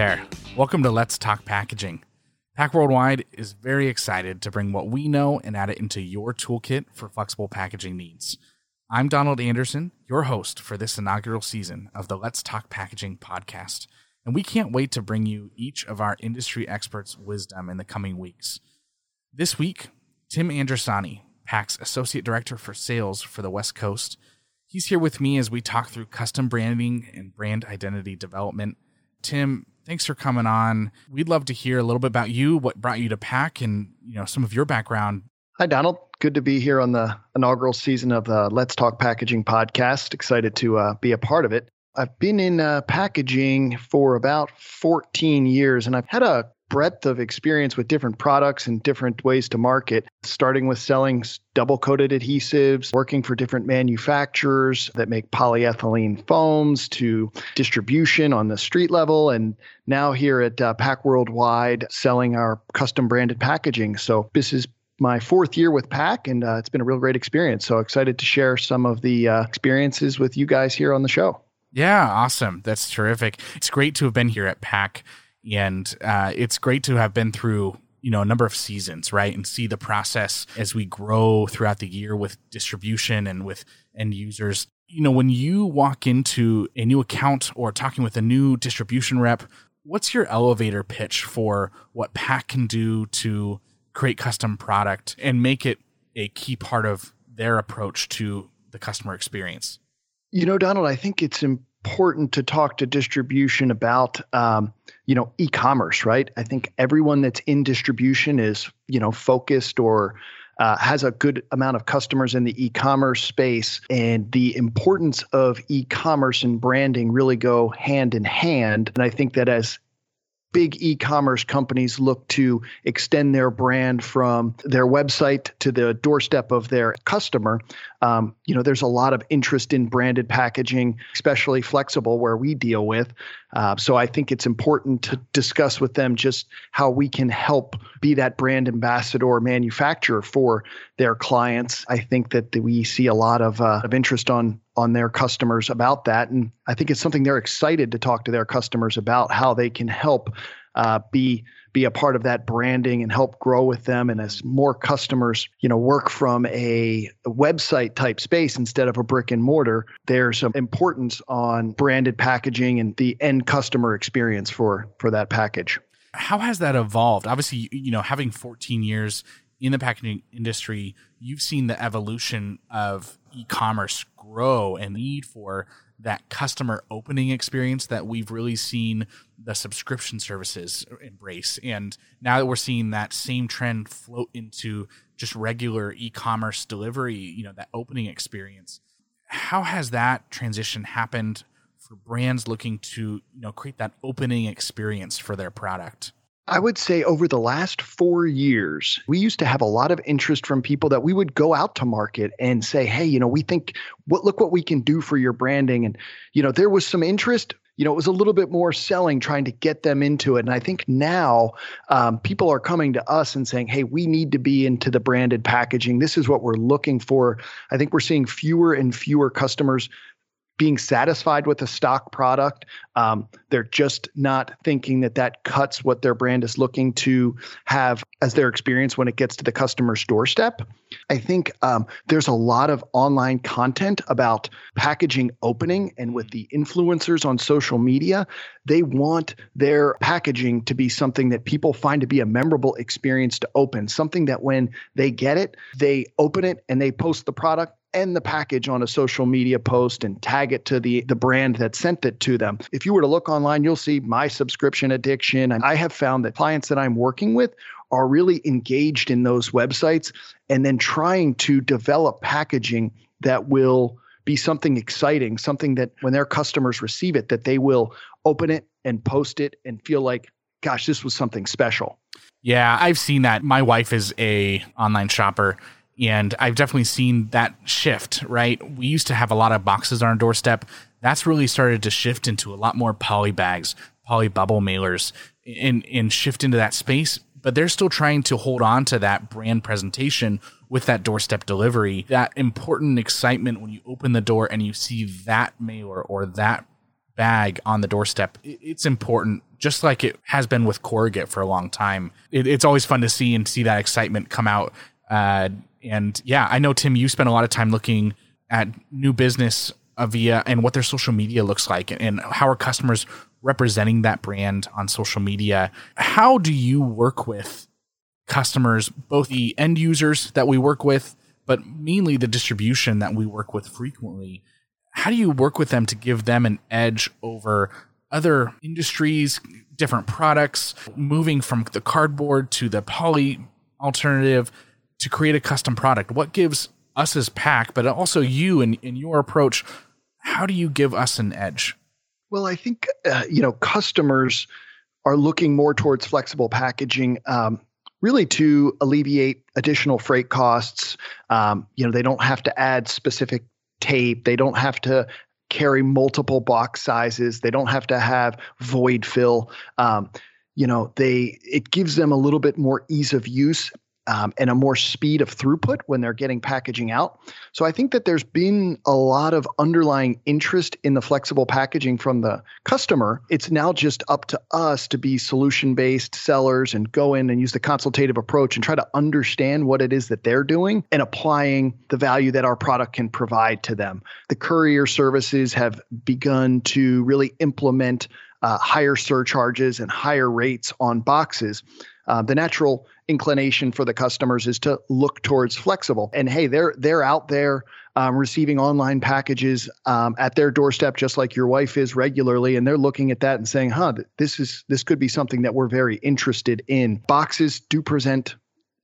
there. Welcome to Let's Talk Packaging. PAC Worldwide is very excited to bring what we know and add it into your toolkit for flexible packaging needs. I'm Donald Anderson, your host for this inaugural season of the Let's Talk Packaging podcast, and we can't wait to bring you each of our industry experts' wisdom in the coming weeks. This week, Tim Andrusani, PAC's Associate Director for Sales for the West Coast, he's here with me as we talk through custom branding and brand identity development. Tim, thanks for coming on. We'd love to hear a little bit about you, what brought you to PAC, and you know some of your background. Hi, Donald. Good to be here on the inaugural season of the Let's Talk Packaging podcast. Excited to uh, be a part of it. I've been in uh, packaging for about 14 years, and I've had a breadth of experience with different products and different ways to market, starting with selling double coated adhesives, working for different manufacturers that make polyethylene foams, to distribution on the street level, and now here at uh, PAC Worldwide selling our custom branded packaging. So this is my fourth year with PAC, and uh, it's been a real great experience. So excited to share some of the uh, experiences with you guys here on the show. Yeah, awesome. That's terrific. It's great to have been here at PAC and uh, it's great to have been through you know a number of seasons right and see the process as we grow throughout the year with distribution and with end users. You know when you walk into a new account or talking with a new distribution rep what's your elevator pitch for what PAC can do to create custom product and make it a key part of their approach to the customer experience? You know donald i think it's important to talk to distribution about um, you know e-commerce right? I think everyone that's in distribution is you know focused or uh, has a good amount of customers in the e-commerce space. And the importance of e-commerce and branding really go hand in hand. And i think that as big e-commerce companies look to extend their brand from their website to the doorstep of their customer. Um, you know there's a lot of interest in branded packaging especially flexible where we deal with. Uh, so i think it's important to discuss with them just how we can help be that brand ambassador manufacturer for their clients. I think that we see a lot of, uh, of interest on on their customers about that. And I think it's something they're excited to talk to their customers about how they can help uh, be be a part of that branding and help grow with them. And as more customers, you know, work from a, website type space instead of a brick and mortar, there's some importance on branded packaging and the end customer experience for for that package. How has that evolved? Obviously, you know, having 14 years in the packaging industry, you've seen the evolution of e-commerce grow and need for that customer opening experience that we've really seen the subscription services embrace. And now that we're seeing that same trend float into just regular e-commerce delivery, you know, that opening experience. How has that transition happened for brands looking to, you know, create that opening experience for their product? I would say over the last four years, we used to have a lot of interest from people that we would go out to market and say, hey, you know, we think, what, look what we can do for your branding. And, you know, there was some interest. You know, it was a little bit more selling, trying to get them into it. And I think now um, people are coming to us and saying, hey, we need to be into the branded packaging. This is what we're looking for. I think we're seeing fewer and fewer customers being satisfied with a stock product. Um, they're just not thinking that that cuts what their brand is looking to have as their experience when it gets to the customer's doorstep. I think um, there's a lot of online content about packaging opening, and with the influencers on social media, they want their packaging to be something that people find to be a memorable experience to open, something that when they get it, they open it and they post the product and the package on a social media post and tag it to the the brand that sent it to them. If you were to look online, you'll see my subscription addiction. And I have found that clients that I'm working with are really engaged in those websites and then trying to develop packaging that will be something exciting, something that when their customers receive it, that they will open it and post it and feel like, gosh, this was something special. Yeah, I've seen that. My wife is a online shopper and I've definitely seen that shift, right? We used to have a lot of boxes on our doorstep. That's really started to shift into a lot more poly bags, poly bubble mailers, and, and shift into that space. But they're still trying to hold on to that brand presentation with that doorstep delivery, that important excitement when you open the door and you see that mailer or that bag on the doorstep. It's important just like it has been with corrugate for a long time. It, it's always fun to see and see that excitement come out. Uh, and yeah, I know Tim, you spent a lot of time looking at new business via and what their social media looks like and how are customers representing that brand on social media. How do you work with customers, both the end users that we work with, but mainly the distribution that we work with frequently? How do you work with them to give them an edge over other industries, different products, moving from the cardboard to the poly alternative to create a custom product? What gives us as PAC, but also you and in, in your approach, how do you give us an edge? Well, I think uh, you know customers are looking more towards flexible packaging, um, really to alleviate additional freight costs. Um, you know, they don't have to add specific tape. They don't have to carry multiple box sizes. They don't have to have void fill. Um, you know, they it gives them a little bit more ease of use um, and a more speed of throughput when they're getting packaging out. So I think that there's been a lot of underlying interest in the flexible packaging from the customer. It's now just up to us to be solution based sellers and go in and use the consultative approach and try to understand what it is that they're doing and applying the value that our product can provide to them. The courier services have begun to really implement uh, higher surcharges and higher rates on boxes. Uh, the natural inclination for the customers is to look towards flexible. And hey, they're they're out there um, receiving online packages um, at their doorstep, just like your wife is regularly, and they're looking at that and saying, "Huh, this is this could be something that we're very interested in." Boxes do present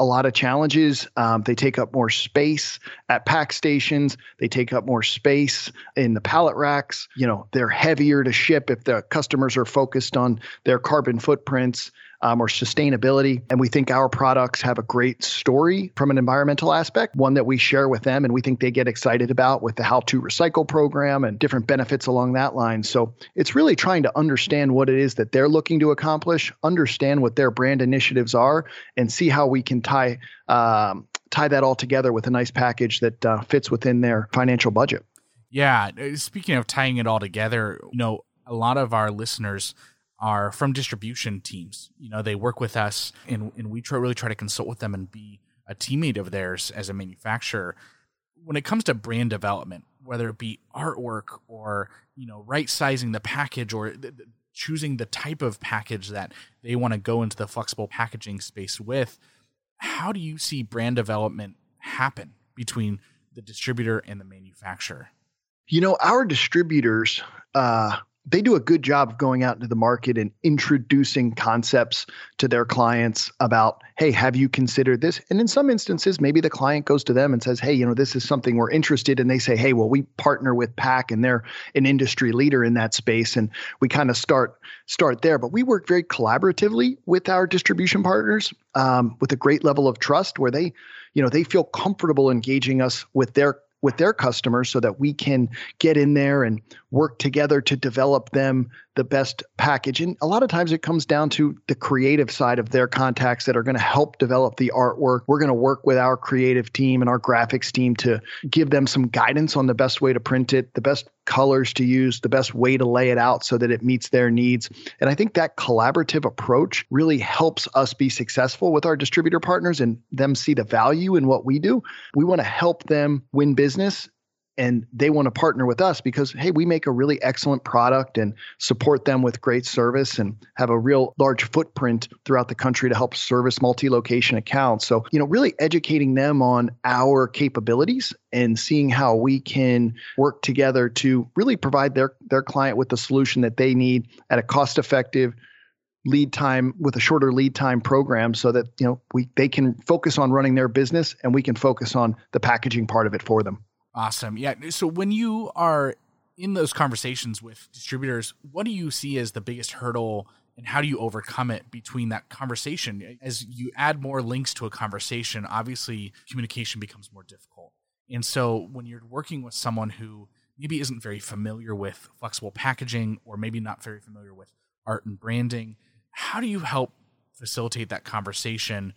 a lot of challenges. Um, they take up more space at pack stations. They take up more space in the pallet racks. You know, they're heavier to ship if the customers are focused on their carbon footprints um, or sustainability. And we think our products have a great story from an environmental aspect, one that we share with them and we think they get excited about with the How to Recycle program and different benefits along that line. So it's really trying to understand what it is that they're looking to accomplish, understand what their brand initiatives are, and see how we can tie. Um, tie that all together with a nice package that uh, fits within their financial budget. Yeah. Speaking of tying it all together, you know, a lot of our listeners are from distribution teams. You know, they work with us and, and we try, really try to consult with them and be a teammate of theirs as a manufacturer. When it comes to brand development, whether it be artwork or, you know, right sizing the package or th- th- choosing the type of package that they want to go into the flexible packaging space with, how do you see brand development happen between the distributor and the manufacturer? You know, our distributors, uh, they do a good job of going out into the market and introducing concepts to their clients about, hey, have you considered this? And in some instances, maybe the client goes to them and says, hey, you know, this is something we're interested in. They say, hey, well, we partner with PAC and they're an industry leader in that space. And we kind of start start there. But we work very collaboratively with our distribution partners um, with a great level of trust where they, you know, they feel comfortable engaging us with their with their customers so that we can get in there and work together to develop them the best package. And a lot of times it comes down to the creative side of their contacts that are going to help develop the artwork. We're going to work with our creative team and our graphics team to give them some guidance on the best way to print it, the best colors to use, the best way to lay it out so that it meets their needs. And I think that collaborative approach really helps us be successful with our distributor partners and them see the value in what we do. We want to help them win business and they want to partner with us because hey we make a really excellent product and support them with great service and have a real large footprint throughout the country to help service multi-location accounts. So you know really educating them on our capabilities and seeing how we can work together to really provide their their client with the solution that they need at a cost effective lead time with a shorter lead time program so that you know we they can focus on running their business and we can focus on the packaging part of it for them Awesome. Yeah. So when you are in those conversations with distributors, what do you see as the biggest hurdle and how do you overcome it between that conversation? As you add more links to a conversation, obviously communication becomes more difficult. And so when you're working with someone who maybe isn't very familiar with flexible packaging or maybe not very familiar with art and branding, how do you help facilitate that conversation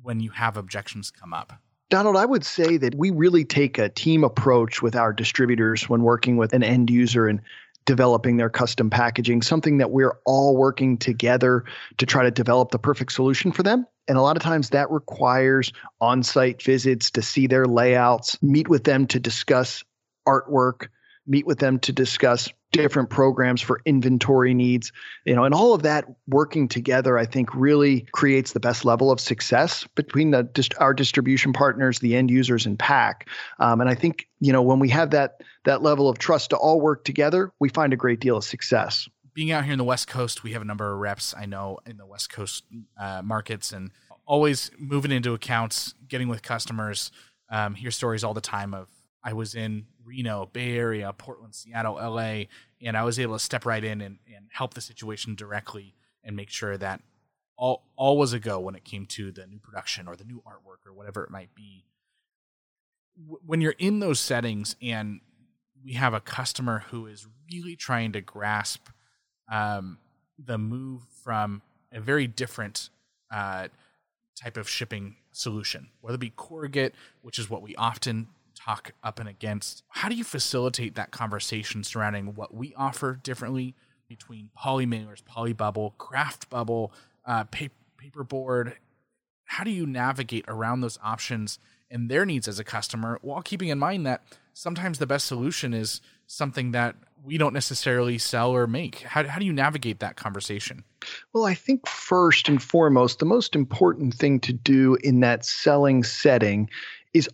when you have objections come up? Donald, I would say that we really take a team approach with our distributors when working with an end user and developing their custom packaging, something that we're all working together to try to develop the perfect solution for them. And a lot of times that requires on site visits to see their layouts, meet with them to discuss artwork, meet with them to discuss different programs for inventory needs you know and all of that working together i think really creates the best level of success between the our distribution partners the end users and PAC um, and i think you know when we have that that level of trust to all work together we find a great deal of success. Being out here in the west coast we have a number of reps i know in the west coast uh, markets and always moving into accounts getting with customers. Um, hear stories all the time of I was in Reno, Bay Area, Portland, Seattle, LA, and I was able to step right in and, and help the situation directly and make sure that all all was a go when it came to the new production or the new artwork or whatever it might be. When you're in those settings and we have a customer who is really trying to grasp um, the move from a very different uh, type of shipping solution, whether it be corrugate, which is what we often talk up and against. How do you facilitate that conversation surrounding what we offer differently between poly mailers, poly bubble, kraft bubble, uh, paper, paperboard? How do you navigate around those options and their needs as a customer while keeping in mind that sometimes the best solution is something that we don't necessarily sell or make? How, how do you navigate that conversation? Well, I think first and foremost, the most important thing to do in that selling setting is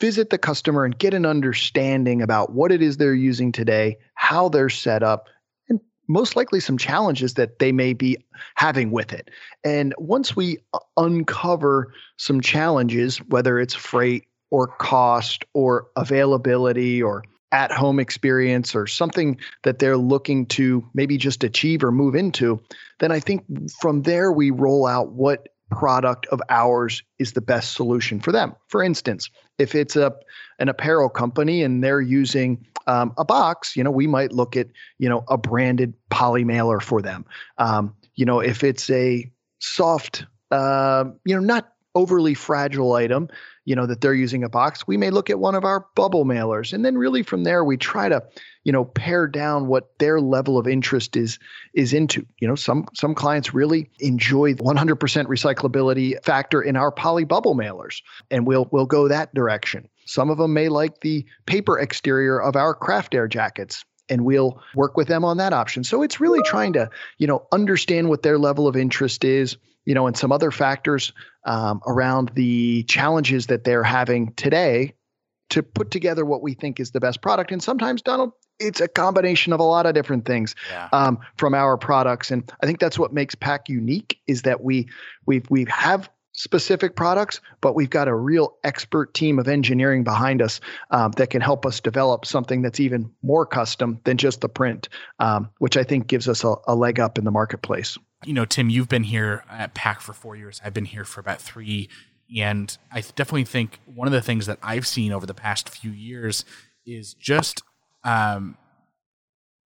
visit the customer and get an understanding about what it is they're using today, how they're set up, and most likely some challenges that they may be having with it. And once we uh, uncover some challenges, whether it's freight or cost or availability or at home experience or something that they're looking to maybe just achieve or move into, then I think from there we roll out what product of ours is the best solution for them. For instance, if it's a an apparel company and they're using um, a box, you know, we might look at you know a branded poly mailer for them. Um, you know, if it's a soft, uh, you know, not overly fragile item, you know, that they're using a box, we may look at one of our bubble mailers, and then really from there we try to you know pare down what their level of interest is is into. You know some some clients really enjoy the 100% recyclability factor in our poly bubble mailers and we'll we'll go that direction. Some of them may like the paper exterior of our kraft air jackets and we'll work with them on that option. So it's really trying to you know understand what their level of interest is you know and some other factors um, around the challenges that they're having today to put together what we think is the best product. And sometimes, Donald, it's a combination of a lot of different things yeah. um, from our products, and I think that's what makes PAC unique is that we we we have specific products, but we've got a real expert team of engineering behind us um, that can help us develop something that's even more custom than just the print, um, which I think gives us a, a, leg up in the marketplace. You know, Tim, you've been here at PAC for four years. I've been here for about three. And I definitely think one of the things that I've seen over the past few years is just um,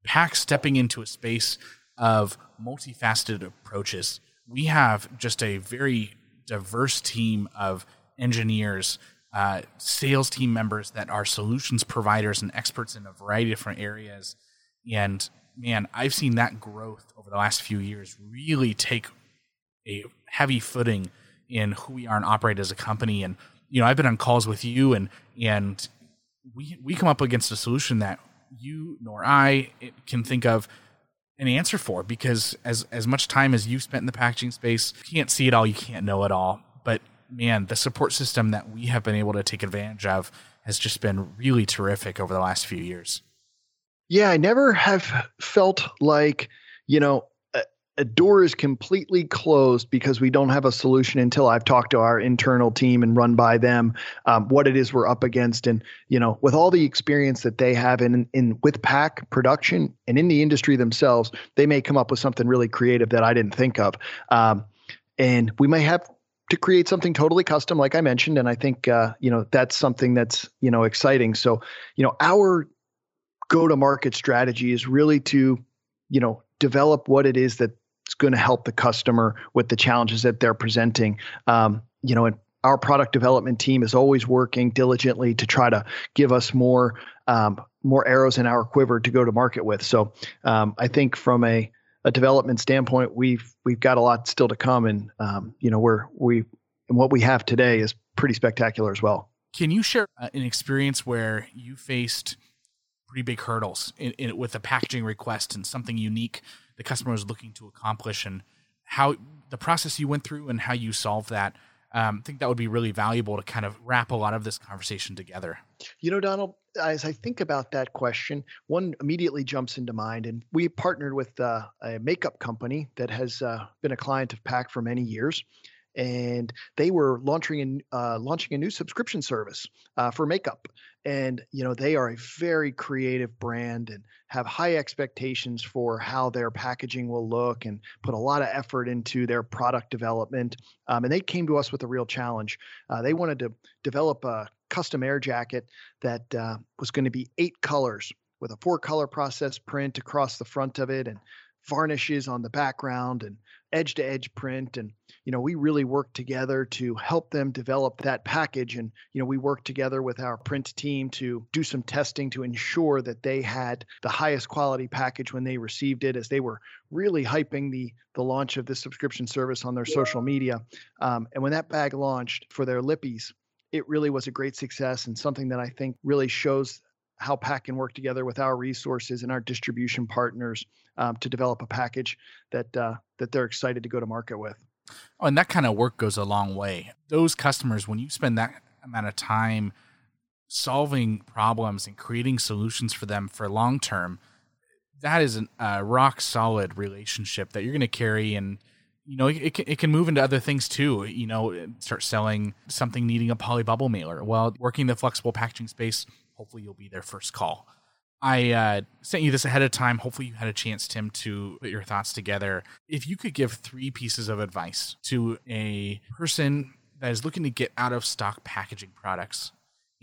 PAC stepping into a space of multifaceted approaches. We have just a very diverse team of engineers, uh, sales team members that are solutions providers and experts in a variety of different areas. And man, I've seen that growth over the last few years really take a heavy footing in who we are and operate as a company. And you know, I've been on calls with you, and and we we come up against a solution that you nor I can think of an answer for because as as much time as you've spent in the packaging space, you can't see it all, you can't know it all. But man, the support system that we have been able to take advantage of has just been really terrific over the last few years. Yeah, I never have felt like, you know, a door is completely closed because we don't have a solution until I've talked to our internal team and run by them um, what it is we're up against. And you know, with all the experience that they have in in with PAC production and in the industry themselves, they may come up with something really creative that I didn't think of. Um, and we may have to create something totally custom, like I mentioned. And I think uh, you know that's something that's you know exciting. So you know, our go to market strategy is really to you know develop what it is that it's going to help the customer with the challenges that they're presenting. Um, you know, and our product development team is always working diligently to try to give us more um, more arrows in our quiver to go to market with. So um, I think from a a development standpoint, we've we've got a lot still to come, and um, you know we're we and what we have today is pretty spectacular as well. Can you share uh, an experience where you faced pretty big hurdles in, in, with a packaging request and something unique the customer was looking to accomplish, and how the process you went through and how you solved that? Um, I think that would be really valuable to kind of wrap a lot of this conversation together. You know, Donald, as I think about that question, one immediately jumps into mind. And we partnered with uh, a makeup company that has uh, been a client of PAC for many years and they were launching a, uh, launching a new subscription service uh, for makeup. And you know they are a very creative brand and have high expectations for how their packaging will look and put a lot of effort into their product development. Um, and they came to us with a real challenge. Uh, they wanted to develop a custom air jacket that uh, was going to be eight colors with a four color process print across the front of it and varnishes on the background and edge to edge print and you know we really worked together to help them develop that package and you know we worked together with our print team to do some testing to ensure that they had the highest quality package when they received it as they were really hyping the the launch of this subscription service on their social media. Um, and when that bag launched for their lippies it really was a great success and something that i think really shows how PAC can work together with our resources and our distribution partners um, to develop a package that uh, that they're excited to go to market with. Oh, and that kind of work goes a long way. Those customers, when you spend that amount of time solving problems and creating solutions for them for long term, that is a uh, rock solid relationship that you're going to carry and you know, it, it can move into other things too. You know, start selling something needing a poly bubble mailer. Well, working the flexible packaging space, hopefully you'll be their first call. I uh, sent you this ahead of time. Hopefully, you had a chance, Tim, to put your thoughts together. If you could give three pieces of advice to a person that is looking to get out of stock packaging products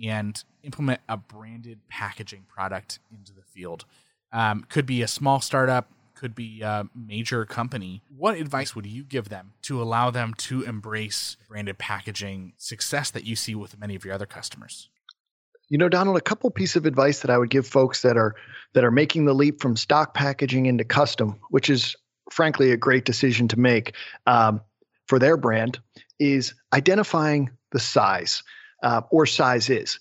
and implement a branded packaging product into the field, um, could be a small startup, could be a major company. What advice would you give them to allow them to embrace branded packaging success that you see with many of your other customers? You know, Donald, a couple pieces of advice that I would give folks that are that are making the leap from stock packaging into custom, which is frankly a great decision to make um, for their brand, is identifying the size uh, or sizes.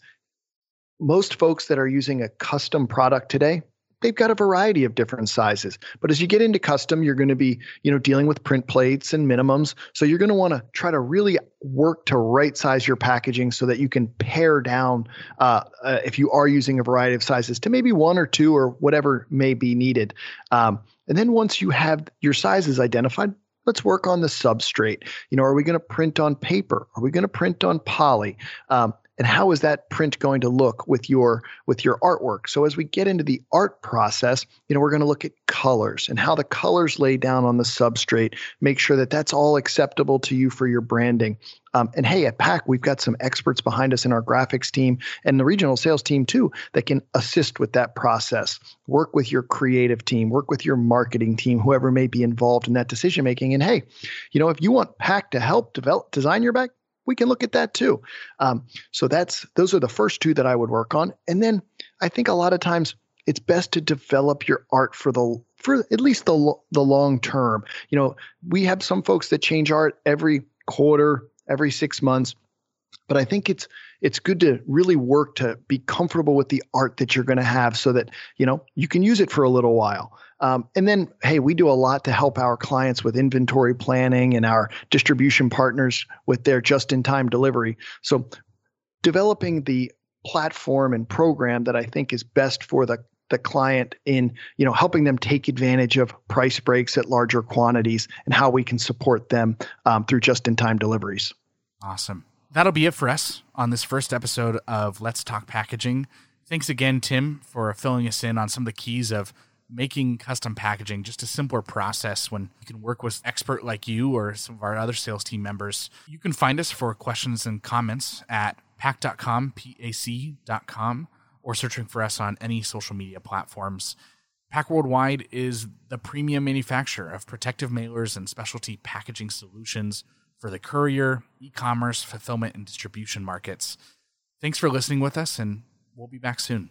Most folks that are using a custom product today they've got a variety of different sizes. But as you get into custom, you're going to be, you know, dealing with print plates and minimums. So you're going to want to try to really work to right size your packaging so that you can pare down uh, uh, if you are using a variety of sizes to maybe one or two or whatever may be needed. Um, and then once you have your sizes identified, let's work on the substrate. You know, are we going to print on paper? Are we going to print on poly? Um, and how is that print going to look with your with your artwork? So as we get into the art process you know we're going to look at colors and how the colors lay down on the substrate make sure that that's all acceptable to you for your branding. Um, and hey at pac we've got some experts behind us in our graphics team and the regional sales team too that can assist with that process. Work with your creative team work with your marketing team whoever may be involved in that decision making and hey you know if you want pac to help develop design your bag we can look at that too. Um, so that's those are the first two that I would work on, and then I think a lot of times it's best to develop your art for the for at least the the long term. You know, we have some folks that change art every quarter, every six months, but I think it's it's good to really work to be comfortable with the art that you're going to have, so that you know you can use it for a little while. Um, and then, hey, we do a lot to help our clients with inventory planning and our distribution partners with their just in time delivery. So, developing the platform and program that I think is best for the the client in you know helping them take advantage of price breaks at larger quantities and how we can support them um, through just in time deliveries awesome that'll be it for us on this first episode of let's talk packaging thanks again tim for filling us in on some of the keys of making custom packaging just a simpler process when you can work with expert like you or some of our other sales team members. You can find us for questions and comments at pac.com, P-A-C.com, or searching for us on any social media platforms. PAC Worldwide is the premium manufacturer of protective mailers and specialty packaging solutions for the courier, e-commerce, fulfillment, and distribution markets. Thanks for listening with us, and we'll be back soon.